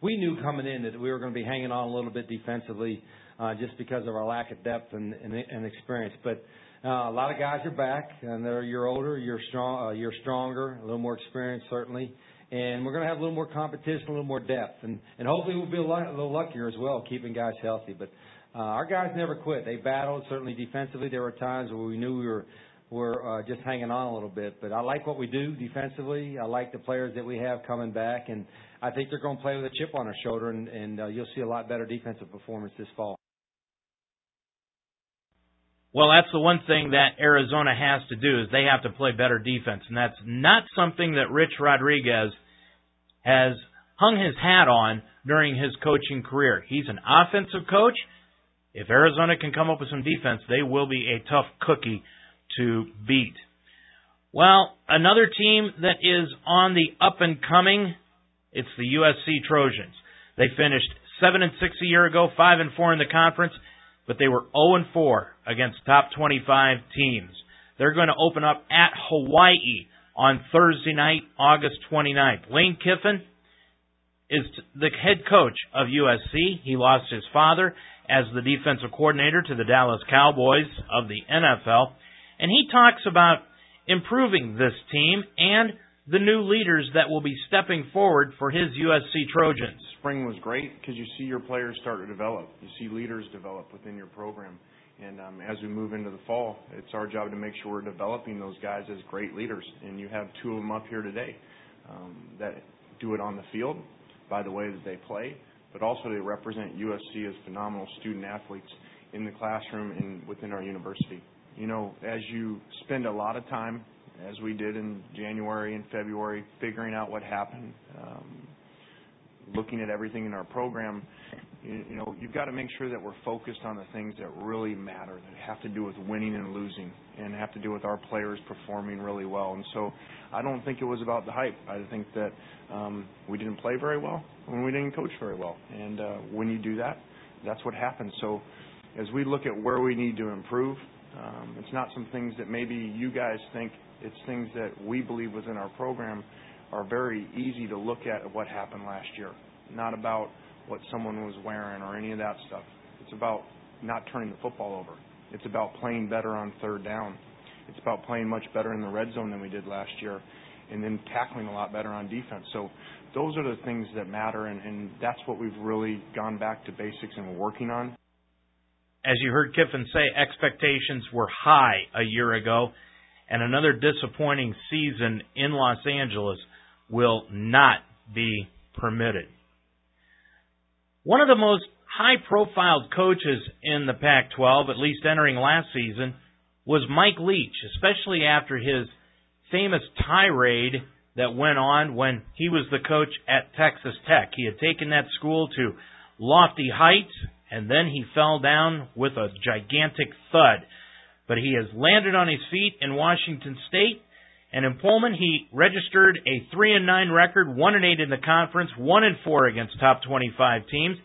We knew coming in that we were going to be hanging on a little bit defensively uh, just because of our lack of depth and, and, and experience. But uh, a lot of guys are back, and they're you're older, you're strong, uh, you're stronger, a little more experienced certainly, and we're going to have a little more competition, a little more depth, and and hopefully we'll be a, lot, a little luckier as well, keeping guys healthy. But uh, our guys never quit. They battled. Certainly defensively, there were times where we knew we were were uh, just hanging on a little bit. But I like what we do defensively. I like the players that we have coming back, and I think they're going to play with a chip on their shoulder, and, uh, you'll see a lot better defensive performance this fall. Well, that's the one thing that Arizona has to do is they have to play better defense, and that's not something that Rich Rodriguez has hung his hat on during his coaching career. He's an offensive coach. If Arizona can come up with some defense, they will be a tough cookie to beat. Well, another team that is on the up and coming, it's the USC Trojans. They finished 7 and 6 a year ago, 5 and 4 in the conference, but they were 0 and 4 against top 25 teams. They're going to open up at Hawaii on Thursday night, August 29th. Lane Kiffin is the head coach of USC. He lost his father as the defensive coordinator to the Dallas Cowboys of the NFL. And he talks about improving this team and the new leaders that will be stepping forward for his USC Trojans. Spring was great because you see your players start to develop. You see leaders develop within your program. And um, as we move into the fall, it's our job to make sure we're developing those guys as great leaders. And you have two of them up here today um, that do it on the field by the way that they play, but also they represent USC as phenomenal student athletes in the classroom and within our university. You know, as you spend a lot of time, as we did in January and February, figuring out what happened, um, looking at everything in our program, you, know, you've got to make sure that we're focused on the things that really matter, that have to do with winning and losing, and have to do with our players performing really well. And so, I don't think it was about the hype. I think that um, we didn't play very well and we didn't coach very well, and uh, when you do that, that's what happens. So, as we look at where we need to improve, Um, it's not some things that maybe you guys think. It's things that we believe within our program are very easy to look at what happened last year. Not about what someone was wearing or any of that stuff. It's about not turning the football over. It's about playing better on third down. It's about playing much better in the red zone than we did last year, and then tackling a lot better on defense. So those are the things that matter, and that's what we've really gone back to basics and we're working on. As you heard Kiffin say, expectations were high a year ago, and another disappointing season in Los Angeles will not be permitted. One of the most high profile coaches in the Pac 12, at least entering last season, was Mike Leach, especially after his famous tirade that went on when he was the coach at Texas Tech. He had taken that school to lofty heights, and then he fell down with a gigantic thud. But he has landed on his feet in Washington State, and in Pullman, he registered a three and nine record, one and eight in the conference, one and four against top 25 teams,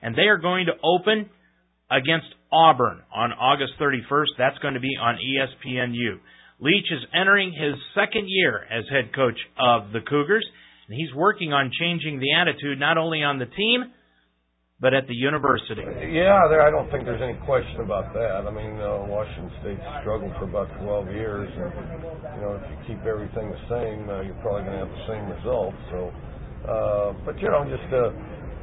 and they are going to open against Auburn on August 31st. That's going to be on ESPNU. Leach is entering his second year as head coach of the Cougars, and he's working on changing the attitude not only on the team but at the university. Yeah, I don't think there's any question about that. I mean, uh, Washington State struggled for about 12 years, and you know, if you keep everything the same, uh, you're probably going to have the same results. So, uh, but you know, just uh,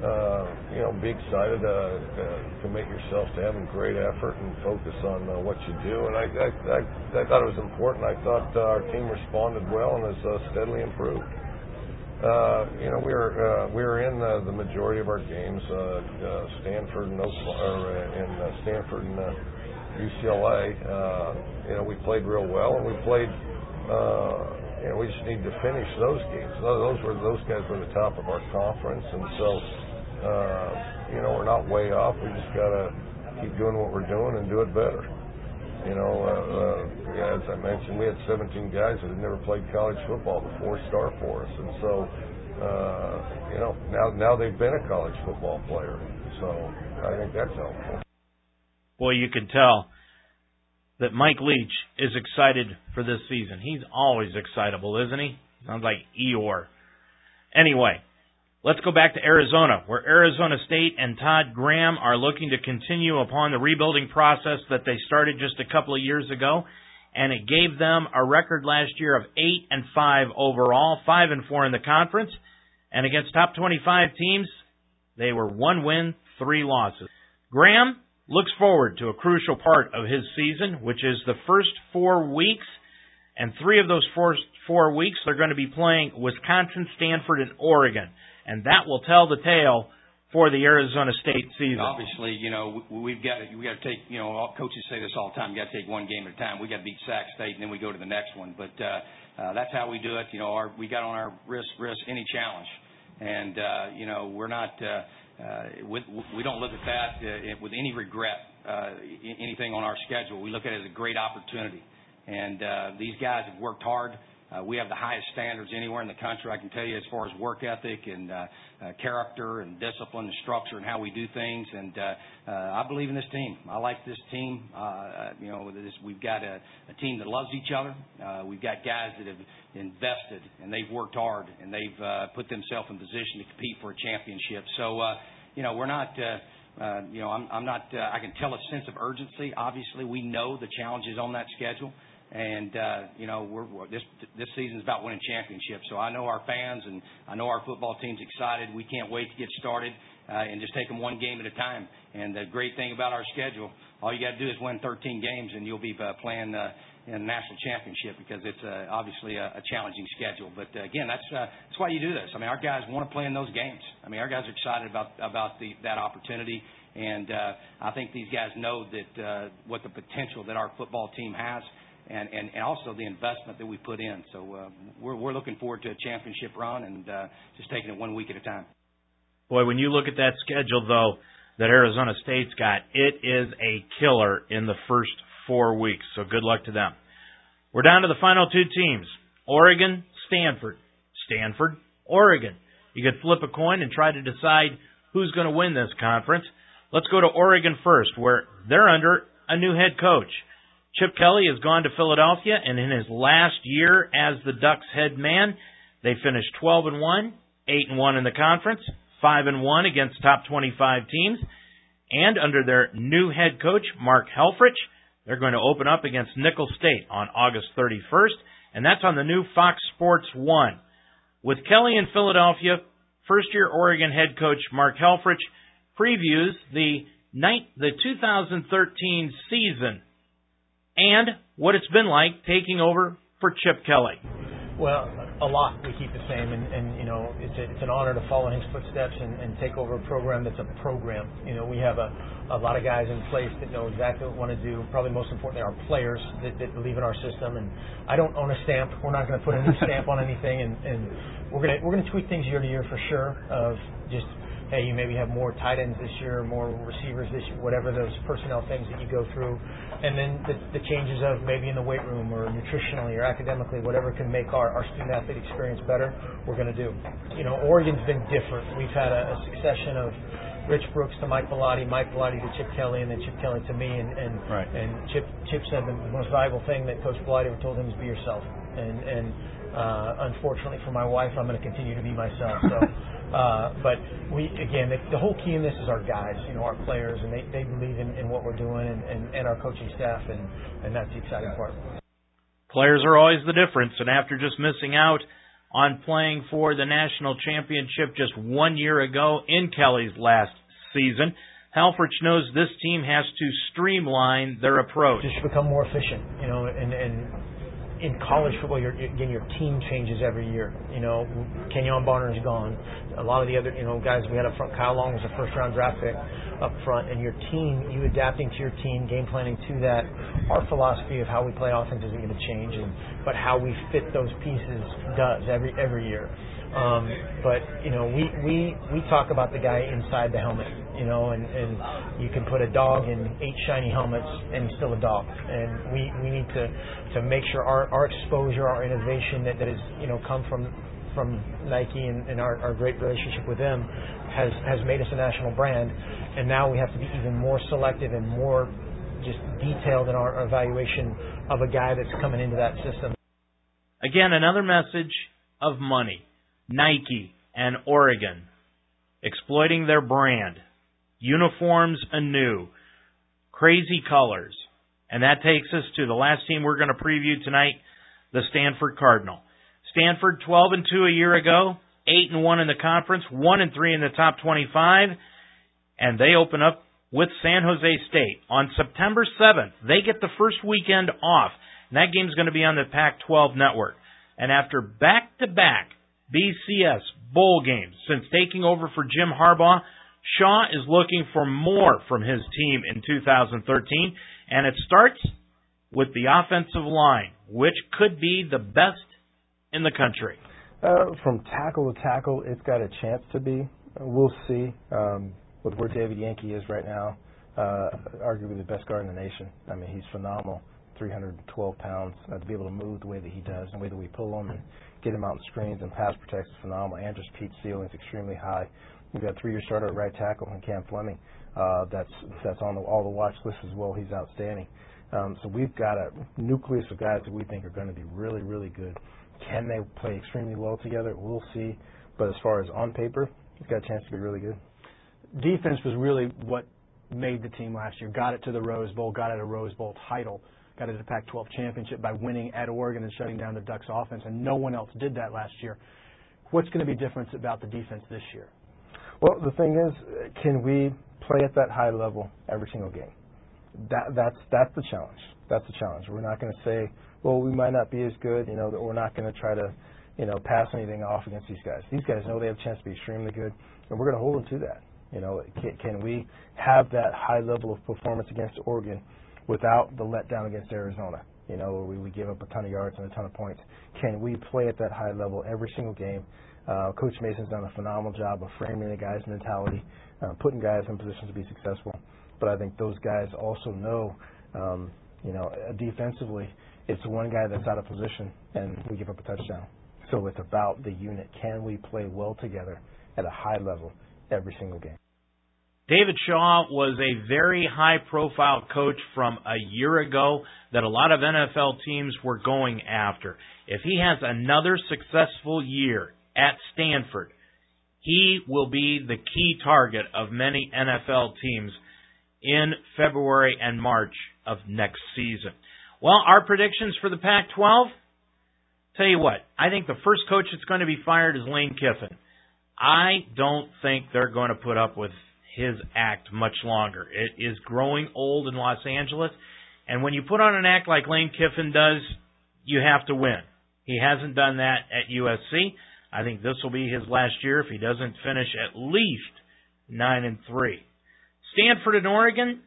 uh, you know, be excited uh, uh, commit yourself to having great effort and focus on uh, what you do. And I, I, I, I thought it was important. I thought uh, our team responded well and has uh, steadily improved. Uh, you know, we were uh, in the majority of our games. Uh, Stanford and Stanford and UCLA. Uh, you know, we played real well, and we played. Uh, you know, we just need to finish those games. Those were those guys were the top of our conference, and so uh, you know we're not way off. We just gotta keep doing what we're doing and do it better. You know, uh, uh, as I mentioned, we had 17 guys that had never played college football before start for us, and so uh, you know now now they've been a college football player, so I think that's helpful. Boy, you can tell that Mike Leach is excited for this season. He's always excitable, isn't he? Sounds like Eeyore. Anyway, Let's go back to Arizona, where Arizona State and Todd Graham are looking to continue upon the rebuilding process that they started just a couple of years ago, and it gave them a record last year of 8 and 5 overall, 5 and 4 in the conference, and against top 25 teams, they were 1 win, 3 losses. Graham looks forward to a crucial part of his season, which is the first 4 weeks, and 3 of those first 4 weeks they're going to be playing Wisconsin, Stanford, and Oregon and that will tell the tale for the Arizona State season. Obviously, you know we've got to, we got to take you know all coaches say this all the time. You got to take one game at a time. We got to beat Sac State and then we go to the next one. But uh, uh, that's how we do it. You know, our, we got on our wrist wrist any challenge, And uh, you know, we're not. Uh, uh, with, we don't look at that uh, with any regret. Uh, anything on our schedule, we look at it as a great opportunity. And uh, these guys have worked hard. Uh, we have the highest standards anywhere in the country, I can tell you, as far as work ethic and uh, uh, character and discipline and structure and how we do things. And uh, uh, I believe in this team. I like this team. Uh, you know, we've got a, team that loves each other. We've got guys that have invested and they've worked hard and they've put themselves in position to compete for a championship. So, you know, we're not. You know, I'm, not. I can tell a sense of urgency. Obviously, we know the challenges on that schedule. And uh, you know, this this season's about winning championships. So I know our fans and I know our football team's excited. We can't wait to get started uh, and just take them one game at a time. And the great thing about our schedule, all you got to do is win 13 games, and you'll be uh, playing in a national championship because it's obviously a, challenging schedule. But again, that's that's why you do this. I mean, our guys want to play in those games. I mean, our guys are excited about about the, that opportunity. And I think these guys know that what the potential that our football team has and, also the investment that we put in. So uh, we're, we're looking forward to a championship run and uh, just taking it one week at a time. Boy, when you look at that schedule, though, that Arizona State's got, it is a killer in the first four weeks. So good luck to them. We're down to the final two teams Oregon, Stanford. Stanford, Oregon. You could flip a coin and try to decide who's going to win this conference. Let's go to Oregon first, where they're under a new head coach. Chip Kelly has gone to Philadelphia, and in his last year as the Ducks head man, they finished 12 and 1, 8 and 1 in the conference, 5 and 1 against top 25 teams, and under their new head coach Mark Helfrich, they're going to open up against Nicholls State on August 31st, and that's on the new Fox Sports 1. With Kelly in Philadelphia, first-year Oregon head coach Mark Helfrich previews the night the 2013 season and what it's been like taking over for Chip Kelly. Well, a lot we keep the same, and, and you know it's a, it's an honor to follow in his footsteps and, and take over a program that's a program. You know we have a, a lot of guys in place that know exactly what we want to do. Probably most importantly, our players that, that believe in our system. And I don't own a stamp. We're not going to put a new stamp on anything, and, and we're gonna we're gonna tweak things year to year for sure. Of just hey, you maybe have more tight ends this year, more receivers this year, whatever those personnel things that you go through. And then the, the changes of maybe in the weight room or nutritionally or academically, whatever can make our, our student athlete experience better, we're going to do. You know, Oregon's been different. We've had a, a succession of Rich Brooks to Mike Bellotti, Mike Bellotti to Chip Kelly, and then Chip Kelly to me. And and, right. and Chip Chip said the most valuable thing that Coach Bellotti ever told him is be yourself. And and uh, unfortunately for my wife, I'm going to continue to be myself. So. Uh, but we again, the, the whole key in this is our guys, you know, our players, and they, they believe in, in what we're doing, and, and, and our coaching staff, and, and that's the exciting part. Players are always the difference, and after just missing out on playing for the national championship just one year ago in Kelly's last season, Helfrich knows this team has to streamline their approach. Just become more efficient, you know, and, and in college football, your, again, your team changes every year. You know, Kenjon Barner is gone. A lot of the other, you know, guys we had up front, Kyle Long was a first round draft pick up front, and your team, you adapting to your team, game planning to that. Our philosophy of how we play offense isn't going to change, and but how we fit those pieces does every every year. Um, but you know, we we we talk about the guy inside the helmet. You know, and and you can put a dog in eight shiny helmets, and he's still a dog. And we we need to to make sure our our exposure, our innovation that that has you know come from from Nike and, and our, our great relationship with them has has made us a national brand. And now we have to be even more selective and more just detailed in our evaluation of a guy that's coming into that system. Again, another message of money. Nike and Oregon, exploiting their brand, uniforms anew, crazy colors. And that takes us to the last team we're going to preview tonight, the Stanford Cardinal. Stanford 12 and 2 a year ago, 8 and 1 in the conference, 1 and 3 in the top 25, and they open up with San Jose State on September 7th. They get the first weekend off, and that game's going to be on the Pac-12 network. And after back-to-back BCS bowl games. Since taking over for Jim Harbaugh, Shaw is looking for more from his team in 2013, and it starts with the offensive line, which could be the best in the country. Uh, from tackle to tackle, it's got a chance to be. We'll see. Um, with where David Yankee is right now, uh, arguably the best guard in the nation. I mean, he's phenomenal. 312 pounds. Uh, to be able to move the way that he does, the way that we pull him and get him out in screens and pass protects is phenomenal. Andrus Peat's ceiling is extremely high. We've got three-year starter at right tackle in Cam Fleming. Uh, that's that's on the, all the watch list as well. He's outstanding. Um, so we've got a nucleus of guys that we think are going to be really, really good. Can they play extremely well together? We'll see. But as far as on paper, he's got a chance to be really good. Defense was really what made the team last year. Got it to the Rose Bowl, got it a Rose Bowl title, got it the Pac-12 championship by winning at Oregon and shutting down the Ducks offense, and no one else did that last year. What's going to be different about the defense this year? Well, the thing is, can we play at that high level every single game? That that's that's the challenge. That's the challenge. We're not going to say, well, we might not be as good. You know, we're not going to try to, you know, pass anything off against these guys. These guys know they have a chance to be extremely good, and we're going to hold them to that. You know, can, can we have that high level of performance against Oregon without the letdown against Arizona? You know, where we, we gave up a ton of yards and a ton of points. Can we play at that high level every single game? Uh, Coach Mason's done a phenomenal job of framing the guys' mentality, uh, putting guys in positions to be successful. But I think those guys also know, um, you know, defensively, it's one guy that's out of position and we give up a touchdown. So it's about the unit. Can we play well together at a high level every single game? David Shaw was a very high profile coach from a year ago that a lot of NFL teams were going after. If he has another successful year at Stanford, he will be the key target of many NFL teams in February and March of next season. Well, our predictions for the Pac 12 tell you what, I think the first coach that's going to be fired is Lane Kiffin. I don't think they're going to put up with his act much longer. It is growing old in Los Angeles, and when you put on an act like Lane Kiffin does, you have to win. He hasn't done that at USC. I think this will be his last year if he doesn't finish at least nine and three. Stanford and Oregon,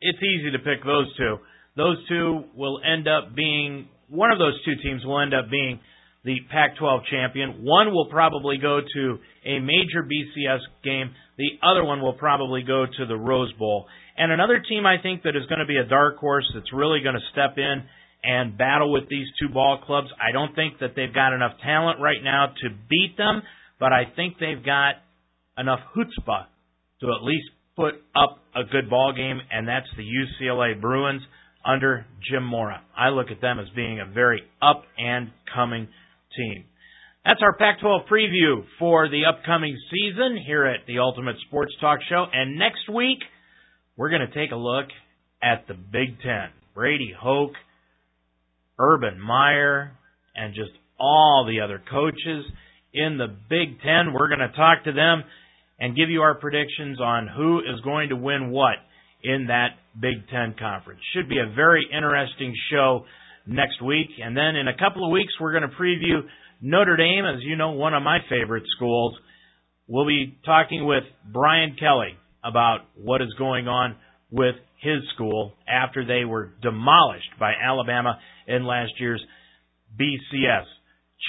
it's easy to pick those two. Those two will end up being one of those two teams will end up being the Pac-12 champion. One will probably go to a major BCS game. The other one will probably go to the Rose Bowl. And another team I think that is going to be a dark horse that's really going to step in and battle with these two ball clubs. I don't think that they've got enough talent right now to beat them, but I think they've got enough chutzpah to at least put up a good ball game, and that's the UCLA Bruins under Jim Mora. I look at them as being a very up and coming team. That's our Pac 12 preview for the upcoming season here at the Ultimate Sports Talk Show. And next week, we're going to take a look at the Big Ten. Brady Hoke, Urban Meyer, and just all the other coaches in the Big Ten. We're going to talk to them and give you our predictions on who is going to win what in that Big Ten conference. Should be a very interesting show next week. And then in a couple of weeks, we're going to preview Notre Dame, as you know, one of my favorite schools. We'll be talking with Brian Kelly about what is going on with his school after they were demolished by Alabama in last year's BCS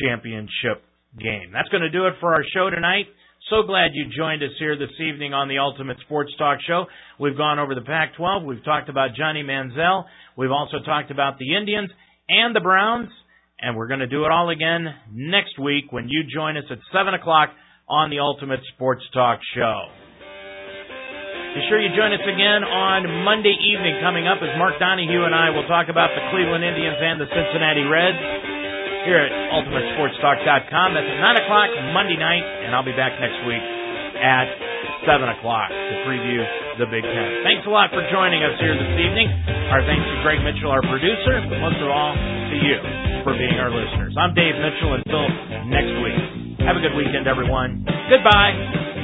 championship game. That's going to do it for our show tonight. So glad you joined us here this evening on the Ultimate Sports Talk Show. We've gone over the Pac 12. We've talked about Johnny Manziel. We've also talked about the Indians and the Browns. And we're going to do it all again next week when you join us at 7 o'clock on the Ultimate Sports Talk Show. Be sure you join us again on Monday evening coming up as Mark Donahue and I will talk about the Cleveland Indians and the Cincinnati Reds here at UltimateSportsTalk.com. That's at 9 o'clock Monday night, and I'll be back next week at 7 o'clock to preview the Big Ten. Thanks a lot for joining us here this evening. Our thanks to Greg Mitchell, our producer, but most of all to you for being our listeners. I'm Dave Mitchell. Until next week, have a good weekend, everyone. Goodbye.